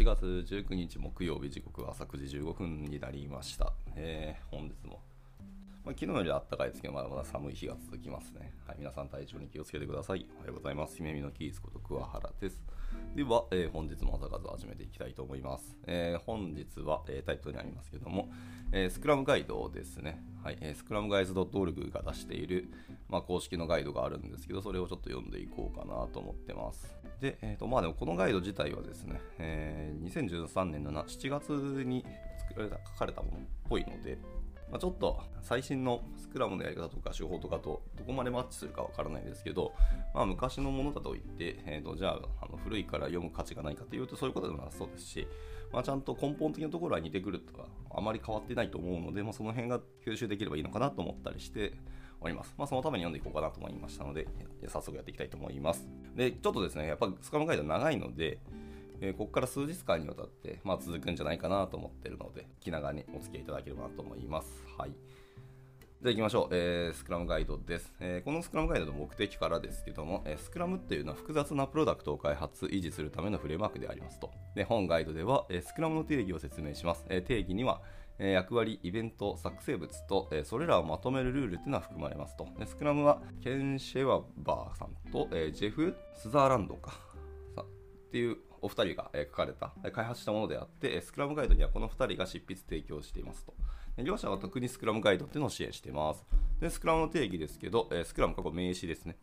1月19日木曜日時刻は朝9時15分になりました。えー本日も、まあ、昨日よりは暖かいですけど、まだまだ寒い日が続きますね。はい、皆さん体調に気をつけてください。おはようございます。姫美のキースこと桑原です。では、えー本日も朝活を始めていきたいと思います。えー本日は、えータイトルにありますけども、えースクラムガイドですね。はい、えスクラムガイズ .org が出している、まあ、公式のガイドがあるんですけど、それをちょっと読んでいこうかなと思ってます。で、えーとまあ、でもこのガイド自体はですね、えー2013年の7月に作られた書かれたものっぽいので、まあ、ちょっと最新のスクラムのやり方とか手法とかとどこまでマッチするかわからないですけど、まあ、昔のものだと言って、えー、とじゃああの古いから読む価値がないかというとそういうことでもなさそうですし、まあ、ちゃんと根本的なところは似てくるとかあまり変わってないと思うので、まあ、その辺が吸収できればいいのかなと思ったりしております。まあ、そのために読んでいこうかなと思いましたので、早速やっていきたいと思います。で、ちょっとですね、やっぱスクラムガイド長いので、えーここから数日間にわたって、まあ、続くんじゃないかなと思ってるので、気長にお付き合いいただければなと思います。はい。じゃあ行きましょう、えースクラムガイドです、えーこのスクラムガイドの目的からですけども、えースクラムっていうのは複雑なプロダクトを開発、維持するためのフレームワークでありますと。で本ガイドでは、えスクラムの定義を説明します。え定義には、え役割、イベント、作成物と、えそれらをまとめるルールっていうのは含まれますと。でスクラムはケン・シェワバーさんと、えジェフ・スザーランドかっていうお二人が書かれた、開発したものであって、スクラムガイドにはこの二人が執筆提供していますと。両者は特にスクラムガイドっていうのを支援しています。でスクラムの定義ですけど、スクラム過去名詞ですね。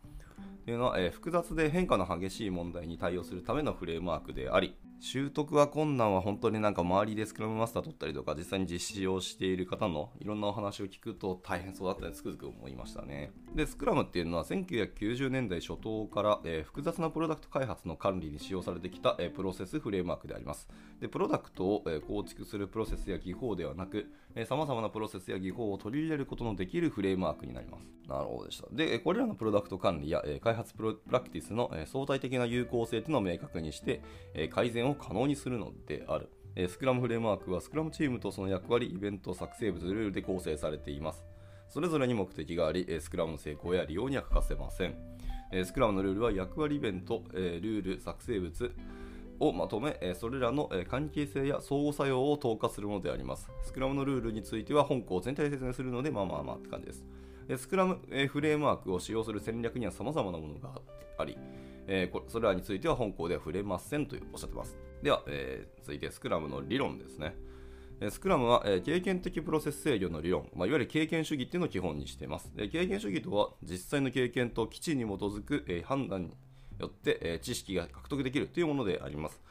というのは、え複雑で変化の激しい問題に対応するためのフレームワークであり、習得は困難は本当になんか周りでスクラムマスター取ったりとか、実際に実施をしている方のいろんなお話を聞くと大変そうだったりつくづく思いましたね。で、スクラムっていうのは1990年代初頭から、えー複雑なプロダクト開発の管理に使用されてきた、えープロセスフレームワークであります。で、プロダクトを、えー構築するプロセスや技法ではなく、さまざまなプロセスや技法を取り入れることのできるフレームワークになります。なるほどでした。で、これらのプロダクト管理や、えー開発プロプラクティスの、えー相対的な有効性というのを明確にして、えー改善をを可能にするのである。えスクラムフレームワークはスクラムチームとその役割、イベント、作成物、ルールで構成されています。それぞれに目的があり、スクラムの成功や利用には欠かせません。スクラムのルールは役割イベント、ルール、作成物をまとめ、それらの関係性や相互作用を投下するものであります。スクラムのルールについては本校全体説明するので、まあまあまあって感じです。スクラム、フレームワークを使用する戦略には様々なものがあり、えーそれらについては本校では触れませんとおっしゃってます。では、えー続いてスクラムの理論ですね。スクラムは、経験的プロセス制御の理論、まあ、いわゆる経験主義っていうのを基本にしています。経験主義とは、実際の経験と基地に基づく、判断によって、知識が獲得できるというものであります。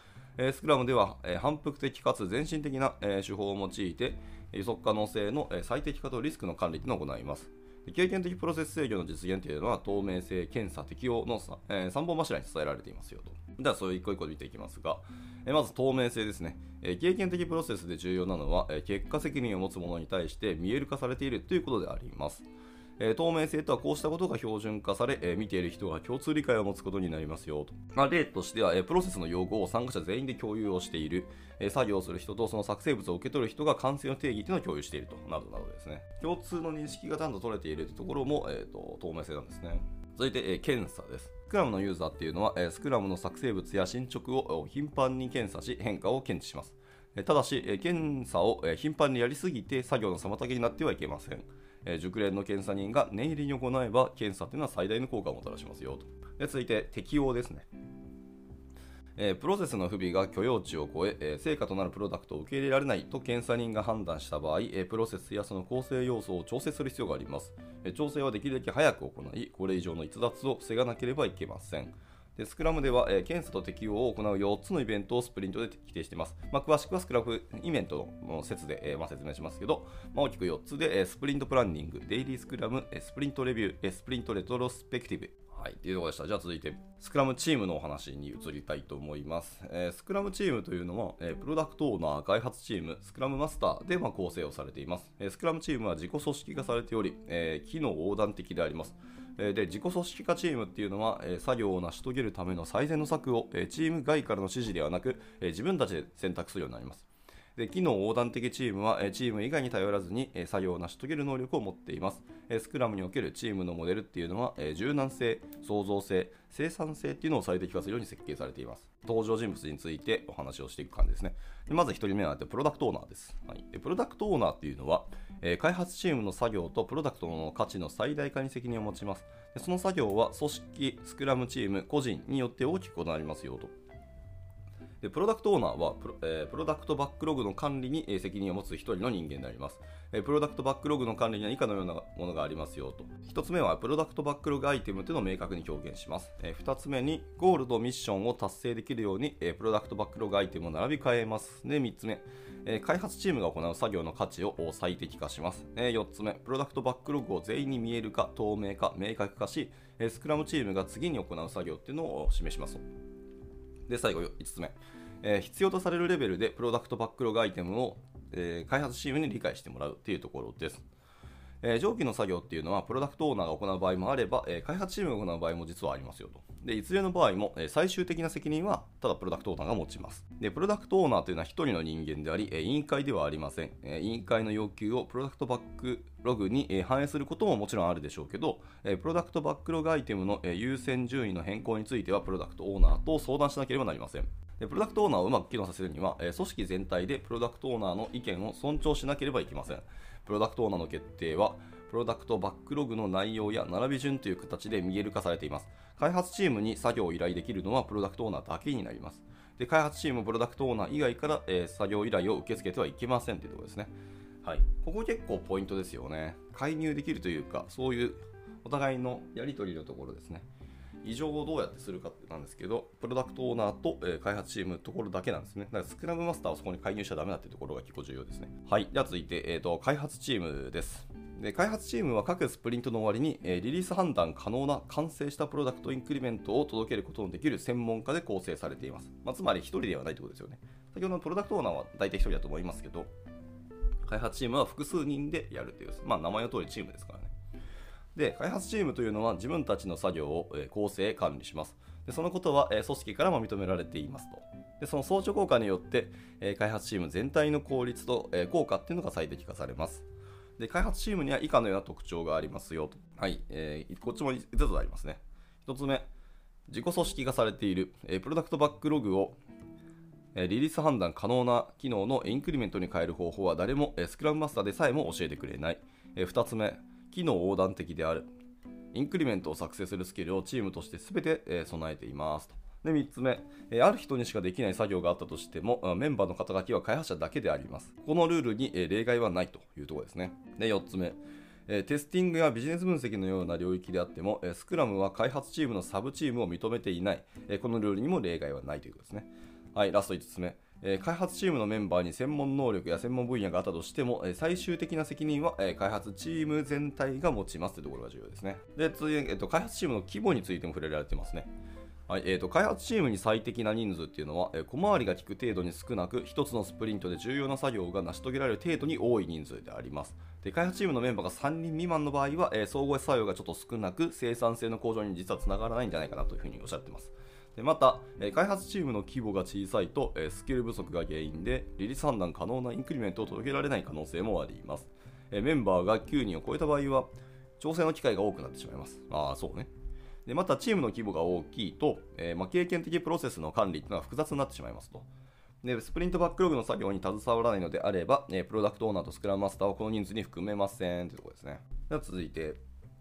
スクラムでは、反復的かつ全身的な、手法を用いて、予測可能性の、最適化とリスクの管理というのを行います。経験的プロセス制御の実現というのは透明性、検査、適用の 3,、え3本柱に伝えられていますよと。では、それを一個一個見ていきますが、えまず透明性ですね、えー経験的プロセスで重要なのは、えー結果責任を持つものに対して見える化されているということであります。えー透明性とはこうしたことが標準化され、えー見ている人が共通理解を持つことになりますよと。まあ、例としては、えープロセスの用語を参加者全員で共有をしている、えー作業する人とその作成物を受け取る人が完成の定義というのを共有していると、などなどですね。共通の認識がちゃんと取れているというところも、えーと透明性なんですね。続いて、えー検査です。スクラムのユーザーっていうのは、えースクラムの作成物や進捗を頻繁に検査し、変化を検知します。ただし、検査を頻繁にやりすぎて作業の妨げになってはいけません。え熟練の検査人が念入りに行えば、検査というのは最大の効果をもたらしますよと。で続いて、適用ですね。えープロセスの不備が許容値を超ええー成果となるプロダクトを受け入れられないと検査人が判断した場合、えープロセスやその構成要素を調整する必要があります。え調整はできるだけ早く行い、これ以上の逸脱を防がなければいけません。でスクラムでは、えー検査と適用を行う4つのイベントをスプリントで規定しています。まあ、詳しくはスクラムイベントの説で、えーまあ、説明しますけど、まあ、大きく4つで、えースプリントプランニング、デイリースクラム、えースプリントレビュー、えースプリントレトロスペクティブ、はい、というところでした。じゃあ続いて、スクラムチームのお話に移りたいと思います。えースクラムチームというのは、えープロダクトオーナー、開発チーム、スクラムマスターで、まあ、構成をされています。えースクラムチームは自己組織化されており、えー機能横断的であります。えで自己組織化チームっていうのは、え作業を成し遂げるための最善の策を、えチーム外からの指示ではなく、え自分たちで選択するようになります。で機能横断的チームは、チーム以外に頼らずに、作業を成し遂げる能力を持っています、スクラムにおけるチームのモデルっていうのは、柔軟性、創造性、生産性っていうのを最適化するように設計されています。登場人物についてお話をしていく感じですね。でまず1人目はプロダクトオーナーです、はい、でプロダクトオーナーっていうのは、え開発チームの作業とプロダクトの価値の最大化に責任を持ちます。でその作業は組織スクラムチーム個人によって大きく異なりますよと。でプロダクトオーナーはプロ,、えー、プロダクトバックログの管理に、え、責任を持つ1人の人間であります、え、プロダクトバックログの管理には以下のようなものがありますよと。1つ目はプロダクトバックログアイテムというのを明確に表現します、え、2つ目にゴールドミッションを達成できるように、え、プロダクトバックログアイテムを並び替えますで3つ目え開発チームが行う作業の価値を最適化します。え4つ目、プロダクトバックログを全員に見えるか、透明化、明確化し、えスクラムチームが次に行う作業っていうのを示します。で、最後5つ目、えー、必要とされるレベルでプロダクトバックログアイテムを、えー、開発チームに理解してもらうというところです。えー、上記の作業っていうのはプロダクトオーナーが行う場合もあれば、え、開発チームが行う場合も実はありますよと。で、いずれの場合も、え、最終的な責任はただプロダクトオーナーが持ちます。で、プロダクトオーナーというのは1人の人間であり、え、委員会ではありません。え、委員会の要求をプロダクトバックログに、え、反映することももちろんあるでしょうけど、え、プロダクトバックログアイテムの、え、優先順位の変更についてはプロダクトオーナーと相談しなければなりません。でプロダクトオーナーをうまく機能させるには、え組織全体でプロダクトオーナーの意見を尊重しなければいけません。プロダクトオーナーの決定は、プロダクトバックログの内容や並び順という形で見える化されています。開発チームに作業を依頼できるのはプロダクトオーナーだけになります。で開発チーム、プロダクトオーナー以外から、え、作業依頼を受け付けてはいけませんというところですね。はい、ここ結構ポイントですよね。介入できるというか、そういうお互いのやり取りのところですね。異常をどうやってするかってなんですけど、プロダクトオーナーと、え、開発チームのところだけなんですね。だからスクラムマスターはそこに介入しちゃダメだっていうところが結構重要ですね。はい。では続いて、えーと、開発チームです。で開発チームは各スプリントの終わりに、え、リリース判断可能な完成したプロダクトインクリメントを届けることのできる専門家で構成されています。まあ、つまり1人ではないということですよね。先ほどのプロダクトオーナーは大体1人だと思いますけど、開発チームは複数人でやるという、まあ、名前の通りチームですからね。で、開発チームというのは自分たちの作業を、構成、管理します。でそのことは、組織からも認められていますと。でその相乗効果によって、開発チーム全体の効率と、効果っていうのが最適化されます。で開発チームには以下のような特徴がありますよと。はい、えー、こっちも5つありますね。1つ目、自己組織化されている、プロダクトバックログをリリース判断可能な機能のインクリメントに変える方法は誰もスクラムマスターでさえも教えてくれない。2つ目、機能横断的である。インクリメントを作成するスキルをチームとして全て、え備えていますと。で3つ目、えある人にしかできない作業があったとしても、メンバーの肩書きは開発者だけであります。このルールに、え例外はないというところですね。で4つ目、えテスティングやビジネス分析のような領域であっても、えスクラムは開発チームのサブチームを認めていない、えこのルールにも例外はないということですね。はい、ラスト5つ目。え開発チームのメンバーに専門能力や専門分野があったとしても、え最終的な責任は、え開発チーム全体が持ちますというところが重要ですね。で、次、えっと、開発チームの規模についても触れられてますね。はいえーと、開発チームに最適な人数っていうのは、え、小回りが利く程度に少なく、1つのスプリントで重要な作業が成し遂げられる程度に多い人数であります。で開発チームのメンバーが3人未満の場合は、えー、総合作用がちょっと少なく、生産性の向上に実はつながらないんじゃないかなというふうにおっしゃってます。でまた、え開発チームの規模が小さいと、えスキル不足が原因でリリース判断可能なインクリメントを届けられない可能性もあります、えメンバーが9人を超えた場合は調整の機会が多くなってしまいます。ああそうね。でまたチームの規模が大きいと、え、ま、経験的プロセスの管理というのは複雑になってしまいますと。でスプリントバックログの作業に携わらないのであれば、えプロダクトオーナーとスクラムマスターをこの人数に含めませんというところですね。では続いて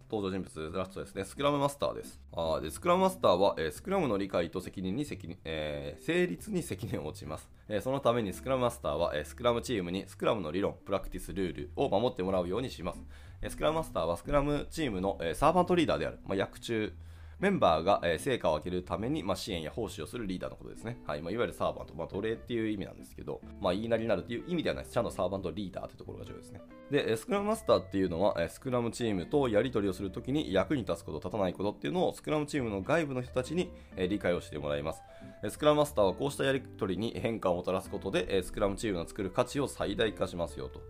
登場人物ラストですね、スクラムマスターです。あでスクラムマスターは、えー、スクラムの理解と責任に責任、えー、成立に責任を持ちます。えー、そのためにスクラムマスターは、え、スクラムチームにスクラムの理論、プラクティスルールを守ってもらうようにします。え、スクラムマスターはスクラムチームの、え、サーバントリーダーである、まあ、役中、メンバーが、え成果を上げるために、まあ、支援や奉仕をするリーダーのことですね。はいまあ、いわゆるサーバント、まあ、奴隷っていう意味なんですけど、まあ、言いなりになるっていう意味ではないです。ちゃんとサーバントリーダーというところが重要ですね。で、スクラムマスターっていうのは、スクラムチームとやり取りをするときに役に立つこと、立たないことっていうのをスクラムチームの外部の人たちに理解をしてもらいます。スクラムマスターはこうしたやり取りに変化をもたらすことで、スクラムチームの作る価値を最大化しますよと。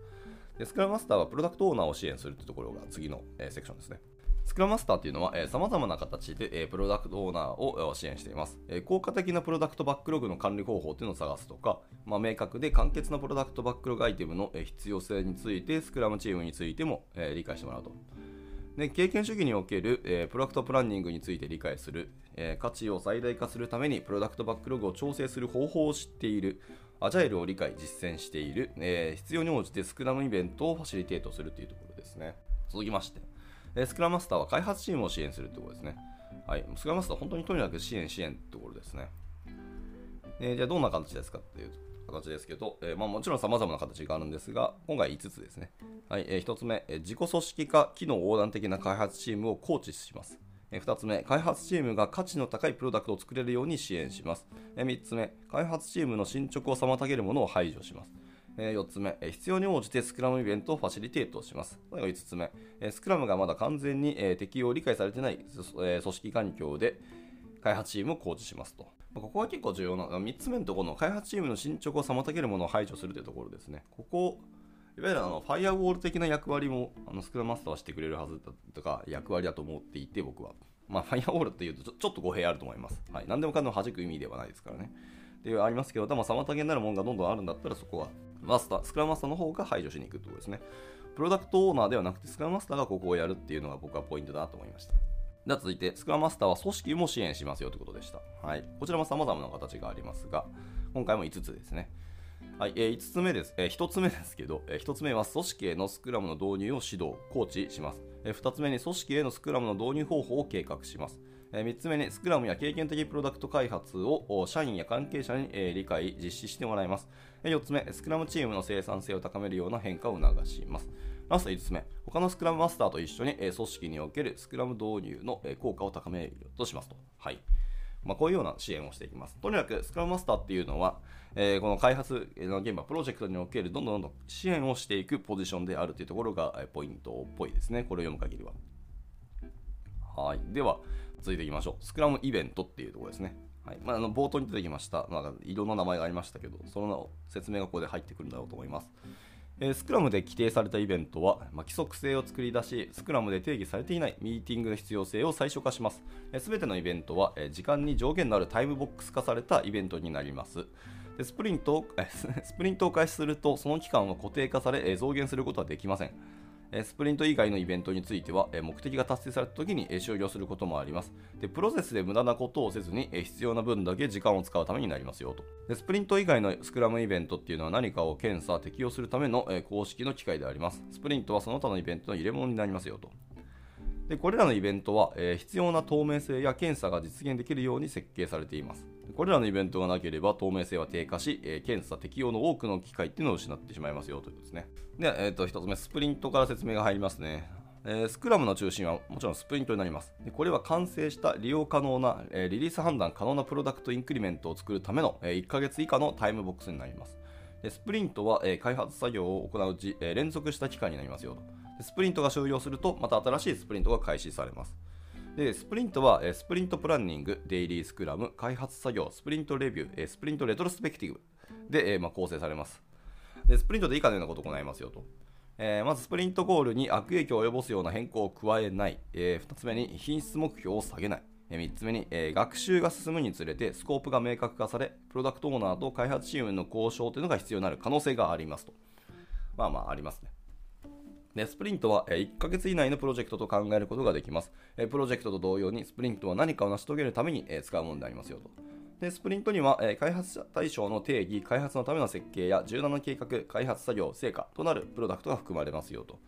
でスクラムマスターはプロダクトオーナーを支援するというところが次のセクションですね。スクラムマスターっていうのは、さまざまな形で、えー、プロダクトオーナーを支援しています、えー、効果的なプロダクトバックログの管理方法っていうのを探すとか、まあ、明確で簡潔なプロダクトバックログアイテムの必要性について、スクラムチームについても、えー、理解してもらうと。で経験主義における、えー、プロダクトプランニングについて理解する、えー、価値を最大化するためにプロダクトバックログを調整する方法を知っている、アジャイルを理解、実践している、えー、必要に応じてスクラムイベントをファシリテートするというところですね。続きまして、え、スクラムマスターは開発チームを支援するというところですね。はい、スクラムマスターは本当にとにかく支援、支援というところですね。えー、じゃあどんな形ですかっていう形ですけど、えー、まあ、もちろん様々な形があるんですが、今回5つですね。はい、えー、1つ目、え、自己組織化、機能横断的な開発チームをコーチします。え2つ目、開発チームが価値の高いプロダクトを作れるように支援します。え3つ目、開発チームの進捗を妨げるものを排除します。4つ目、必要に応じてスクラムイベントをファシリテートします。5つ目、スクラムがまだ完全に適用を理解されていない組織環境で開発チームをコーチしますと。ここは結構重要な、3つ目のところの開発チームの進捗を妨げるものを排除するというところですね。ここいわゆるあのファイアウォール的な役割もあのスクラムマスターはしてくれるはずだとか役割だと思っていて僕は。まあ、ファイアウォールっていうとちょちょっと語弊あると思います。はい。何でもかんでも弾く意味ではないですからね。っていうありますけど、でも妨げになるものがどんどんあるんだったらそこはマスター、スクラムマスターの方が排除しに行くってことですね。プロダクトオーナーではなくてスクラムマスターがここをやるっていうのが僕はポイントだなと思いました。では続いて、スクラムマスターは組織も支援しますよということでした。はい。こちらも様々な形がありますが、今回も5つですね。はい、えー、5つ目です。えー、1つ目ですけど、えー、1つ目は組織へのスクラムの導入を指導、コーチします。えー、2つ目に組織へのスクラムの導入方法を計画します。え、3つ目にスクラムや経験的プロダクト開発を社員や関係者に、え、理解、実施してもらいます。え、4つ目、スクラムチームの生産性を高めるような変化を促します。ラスト5つ目、他のスクラムマスターと一緒に、え、組織におけるスクラム導入の、え、効果を高めるとしますと。はい。まあ、こういうような支援をしていきます。とにかく、スクラムマスターっていうのは、えー、この開発の現場、プロジェクトにおけるどんどんどんどん支援をしていくポジションであるというところが、えポイントっぽいですね。これを読む限りは。はい。では、続いていきましょう。スクラムイベントっていうところですね。はいまあ、あの冒頭に出てきました、まあ、いろんな名前がありましたけど、その説明がここで入ってくるんだろうと思います。えー、スクラムで規定されたイベントは、まあ、規則性を作り出し、スクラムで定義されていないミーティングの必要性を最小化します。す、べ、てのイベントは、えー、時間に上限のあるタイムボックス化されたイベントになります。でスプリントを、スプリントを開始すると、その期間は固定化され、えー、増減することはできません。スプリント以外のイベントについては、目的が達成された時に終了することもあります。でプロセスで無駄なことをせずに、必要な分だけ時間を使うためになりますよとで。スプリント以外のスクラムイベントっていうのは何かを検査、適用するための公式の機会であります。スプリントはその他のイベントの入れ物になりますよと。でこれらのイベントは、必要な透明性や検査が実現できるように設計されています。これらのイベントがなければ透明性は低下し、えー、検査適用の多くの機会っていうのを失ってしまいますよということですね。で、えー、と1つ目、スプリントから説明が入りますね。えー、スクラムの中心はもちろんスプリントになります。でこれは完成した利用可能な、えー、リリース判断可能なプロダクトインクリメントを作るための、えー、1ヶ月以下のタイムボックスになります。でスプリントは、えー、開発作業を行ううち、え、連続した期間になりますよと。スプリントが終了すると、また新しいスプリントが開始されます。で、スプリントは、スプリントプランニング、デイリースクラム、開発作業、スプリントレビュー、スプリントレトロスペクティブで、まあ、構成されます。で、スプリントで以下のようなことを行いますよと。えー、まず、スプリントゴールに悪影響を及ぼすような変更を加えない。えー、2つ目に、品質目標を下げない。え、3つ目に、え、学習が進むにつれて、スコープが明確化され、プロダクトオーナーと開発チームの交渉というのが必要になる可能性がありますと。まあまあ、ありますね。で、スプリントは1ヶ月以内のプロジェクトと考えることができます。プロジェクトと同様に、スプリントは何かを成し遂げるために使うものでありますよと。で、スプリントには、開発者対象の定義、開発のための設計や柔軟な計画、開発作業、成果となるプロダクトが含まれますよと。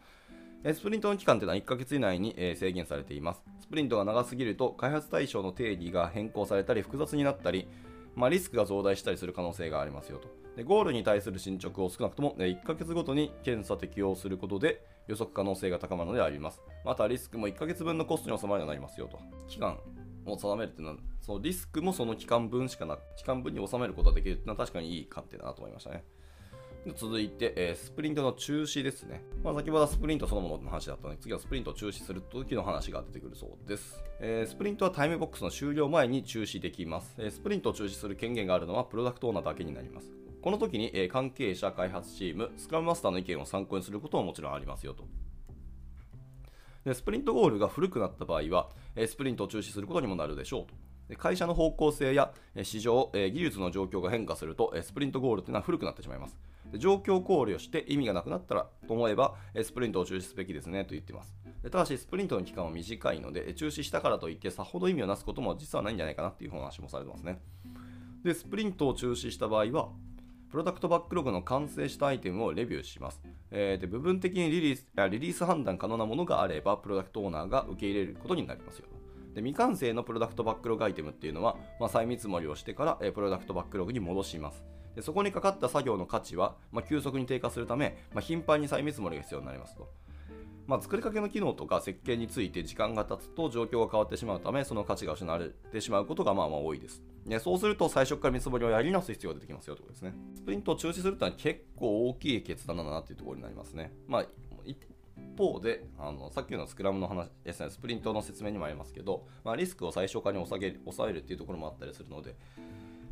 スプリントの期間というのは1ヶ月以内に制限されています。スプリントが長すぎると、開発対象の定義が変更されたり、複雑になったり、まあ、リスクが増大したりする可能性がありますよと。でゴールに対する進捗を少なくとも1ヶ月ごとに検査適用することで予測可能性が高まるのであります。またリスクも1ヶ月分のコストに収まるようになりますよと。期間を定めるというのは、そのリスクもその期間分しかな、期間分に収めることができるというのは確かにいい観点だなと思いましたね。続いて、えー、スプリントの中止ですね。まあ、先ほどはスプリントそのものの話だったので、次はスプリントを中止する時の話が出てくるそうです。えー、スプリントはタイムボックスの終了前に中止できます。えー、スプリントを中止する権限があるのはプロダクトオーナーだけになります。この時に、え関係者、開発チーム、スクラムマスターの意見を参考にすることももちろんありますよと。でスプリントゴールが古くなった場合は、えスプリントを中止することにもなるでしょうと。で会社の方向性や市場、え技術の状況が変化すると、えスプリントゴールというのは古くなってしまいます。で状況考慮して意味がなくなったらと思えば、えスプリントを中止すべきですねと言っています。でただし、スプリントの期間は短いので、中止したからといってさほど意味をなすことも実はないんじゃないかなっていう話もされてますね。で、スプリントを中止した場合は、プロダクトバックログの完成したアイテムをレビューします。えー、で部分的にリリースリリース判断可能なものがあれば、プロダクトオーナーが受け入れることになりますよ。で未完成のプロダクトバックログアイテムっていうのは、まあ、再見積もりをしてから、え、プロダクトバックログに戻します。でそこにかかった作業の価値は、まあ、急速に低下するため、まあ、頻繁に再見積もりが必要になりますと。まあ、作りかけの機能とか設計について時間が経つと状況が変わってしまうため、その価値が失われてしまうことがまあまあ多いです。ね、そうすると最初から見積もりをやり直す必要が出てきますよということですね。スプリントを中止するというのは結構大きい決断だなというところになりますね。まあ、一方であのさっきのスクラムの話ですね、スプリントの説明にもありますけど、まあ、リスクを最初からに抑え抑えるっていうところもあったりするので、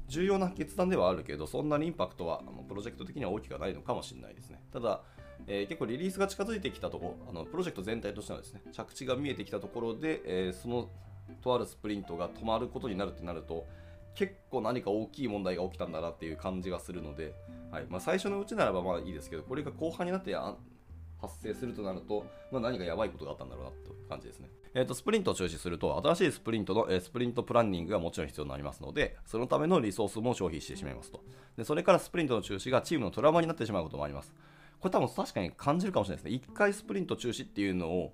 重要な決断ではあるけど、そんなにインパクトはあのプロジェクト的には大きくはないのかもしれないですね。ただ、えー、結構リリースが近づいてきたところ、あのプロジェクト全体としてはですね、着地が見えてきたところで、えー、そのとあるスプリントが止まることになるってなると、結構何か大きい問題が起きたんだなっていう感じがするので、はいまあ、最初のうちならばまあいいですけど、これが後半になって発生するとなると、まあ、何かやばいことがあったんだろうなという感じですね。えーと、スプリントを中止すると、新しいスプリントの、えー、スプリントプランニングがもちろん必要になりますので、そのためのリソースも消費してしまいますと。でそれからスプリントの中止がチームのトラウマになってしまうこともあります。これ多分確かに感じるかもしれないですね。1回スプリント中止っていうのを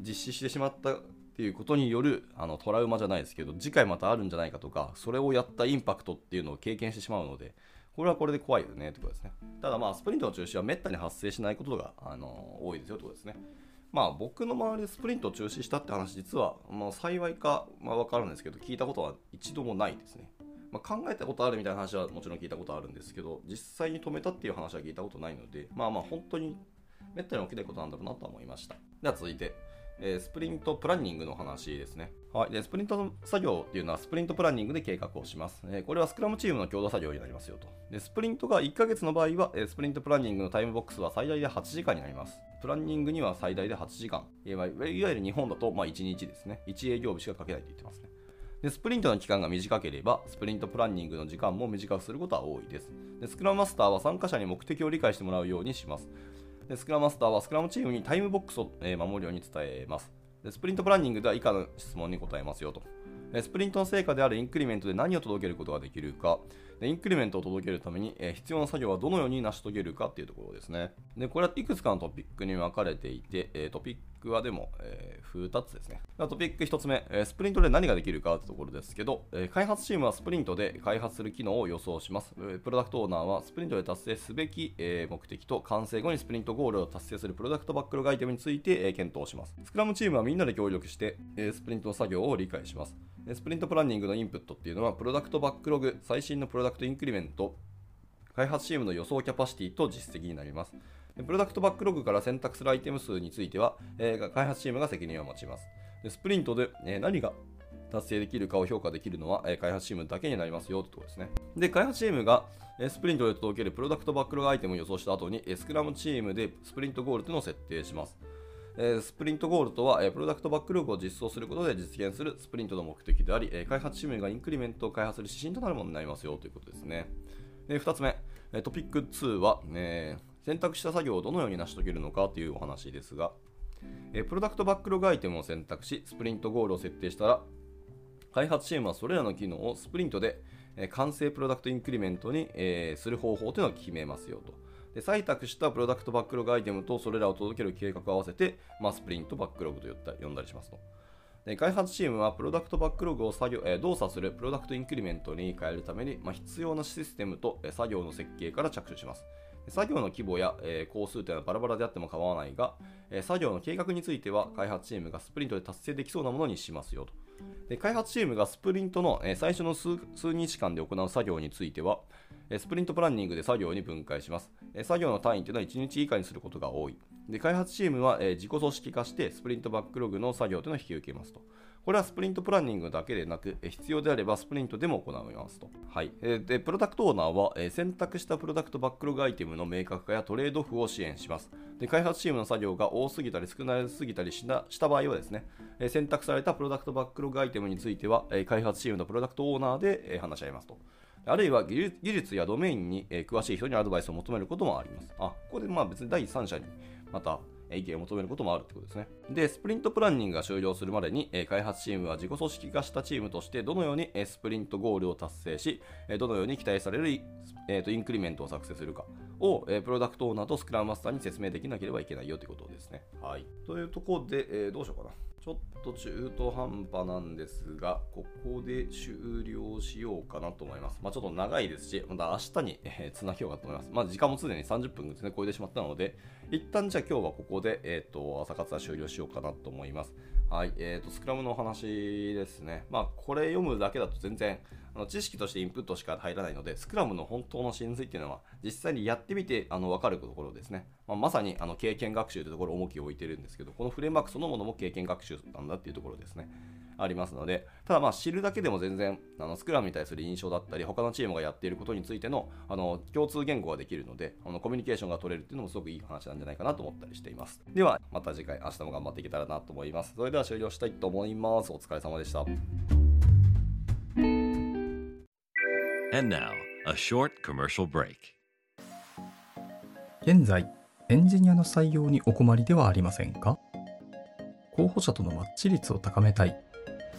実施してしまったっていうことによるあのトラウマじゃないですけど、次回またあるんじゃないかとか、それをやったインパクトっていうのを経験してしまうので、これはこれで怖いよねってことですね。ただまあ、スプリントの中止はめったに発生しないことが、あの多いですよってことですね。まあ僕の周りでスプリントを中止したって話、実は、まあ、幸いか、まあ、分からないですけど、聞いたことは一度もないですね。まあ、考えたことあるみたいな話はもちろん聞いたことあるんですけど、実際に止めたっていう話は聞いたことないので、まあまあ本当にめったに起きないことなんだろうなと思いました。では続いて、えー、スプリントプランニングの話ですね。はい、でスプリントの作業っていうのはスプリントプランニングで計画をします。えー、これはスクラムチームの共同作業になりますよと。でスプリントが1ヶ月の場合は、えー、スプリントプランニングのタイムボックスは最大で8時間になります。プランニングには最大で8時間。いわゆる日本だとまあ1日ですね。1営業日しかかけないと言ってますね。でスプリントの期間が短ければ、スプリントプランニングの時間も短くすることは多いです。でスクラムマスターは参加者に目的を理解してもらうようにします。でスクラムマスターはスクラムチームにタイムボックスを、え守るように伝えます。でスプリントプランニングでは以下の質問に答えますよと。スプリントの成果であるインクリメントで何を届けることができるか、インクリメントを届けるために、必要な作業はどのように成し遂げるかっていうところですね。で、これはいくつかのトピックに分かれていて、トピックはでも、えー、2つですね。トピック1つ目、えスプリントで何ができるかってところですけど、え開発チームはスプリントで開発する機能を予想します。プロダクトオーナーはスプリントで達成すべきえ目的と完成後にスプリントゴールを達成するプロダクトバックログアイテムについてえ検討します。スクラムチームはみんなで協力して、えスプリントの作業を理解します。スプリントプランニングのインプットっていうのは、プロダクトバックログ、最新のプロダクトインクリメント、開発チームの予想キャパシティと実績になります。プロダクトバックログから選択するアイテム数については、えー、開発チームが責任を持ちます。でスプリントで、えー、何が達成できるかを評価できるのは、え、開発チームだけになりますよというところですね。で、開発チームが、えスプリントで届けるプロダクトバックログアイテムを予想した後に、えスクラムチームでスプリントゴールというのを設定します。えスプリントゴールとは、えプロダクトバックログを実装することで実現するスプリントの目的であり、え開発チームがインクリメントを開発する指針となるものになりますよということですね。で2つ目、トピック2は、ね、選択した作業をどのように成し遂げるのかというお話ですが、えプロダクトバックログアイテムを選択し、スプリントゴールを設定したら、開発チームはそれらの機能をスプリントで、え完成プロダクトインクリメントに、えする方法というのを決めますよと。で採択したプロダクトバックログアイテムとそれらを届ける計画を合わせて、まあ、スプリントバックログと呼んだりしますと。で開発チームはプロダクトバックログを作業、えー、動作するプロダクトインクリメントに変えるために、まあ、必要なシステムと、え、作業の設計から着手します。作業の規模や、えー、工数というのはバラバラであっても構わないが、えー、作業の計画については開発チームがスプリントで達成できそうなものにしますよと。で開発チームがスプリントの、えー、最初の数日間で行う作業については、えスプリントプランニングで作業に分解します。え作業の単位というのは1日以下にすることが多い。で開発チームは、え自己組織化してスプリントバックログの作業というのを引き受けますと。これはスプリントプランニングだけでなく、必要であればスプリントでも行いますと。はい。で、プロダクトオーナーは、選択したプロダクトバックログアイテムの明確化やトレードオフを支援します。で、開発チームの作業が多すぎたり少なすぎたりしたした場合はですね、選択されたプロダクトバックログアイテムについては、開発チームのプロダクトオーナーで話し合いますと。あるいは技術やドメインに詳しい人にアドバイスを求めることもあります。あ、ここでまあ別に第三者にまた意見を求めることもあるってことですね。で、スプリントプランニングが終了するまでに、開発チームは自己組織化したチームとしてどのようにスプリントゴールを達成し、どのように期待される、えー、とインクリメントを作成するかを、プロダクトオーナーとスクラムマスターに説明できなければいけないよということですね。はい。というところで、えー、どうしようかな。ちょっと中途半端なんですが、ここで終了しようかなと思います。まあ、ちょっと長いですし、また明日に、えー、つなげようかと思います。まあ、時間もすでに30分ですね、超えてしまったので、一旦じゃあ今日はここで、えっ、ー、と、朝活は終了しようかなと思います。はい、えっ、ー、と、スクラムのお話ですね。まあ、これ読むだけだと全然、あの知識としてインプットしか入らないので、スクラムの本当の真髄っていうのは、実際にやってみてあの分かるところですね。まあ、まさにあの経験学習というところを重きを置いてるんですけど、このフレームワークそのものも経験学習なんだっていうところですね。ありますので、ただまあ知るだけでも全然あのスクラムに対する印象だったり、他のチームがやっていることについてのあの共通言語ができるので、あのコミュニケーションが取れるっていうのもすごくいい話なんじゃないかなと思ったりしています。では、また次回、明日も頑張っていけたらなと思います。それでは終了したいと思います。お疲れ様でした。And now, a short commercial break. 現在、エンジニアの採用にお困りではありませんか？候補者とのマッチ率を高めたい、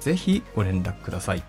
ぜひご連絡ください。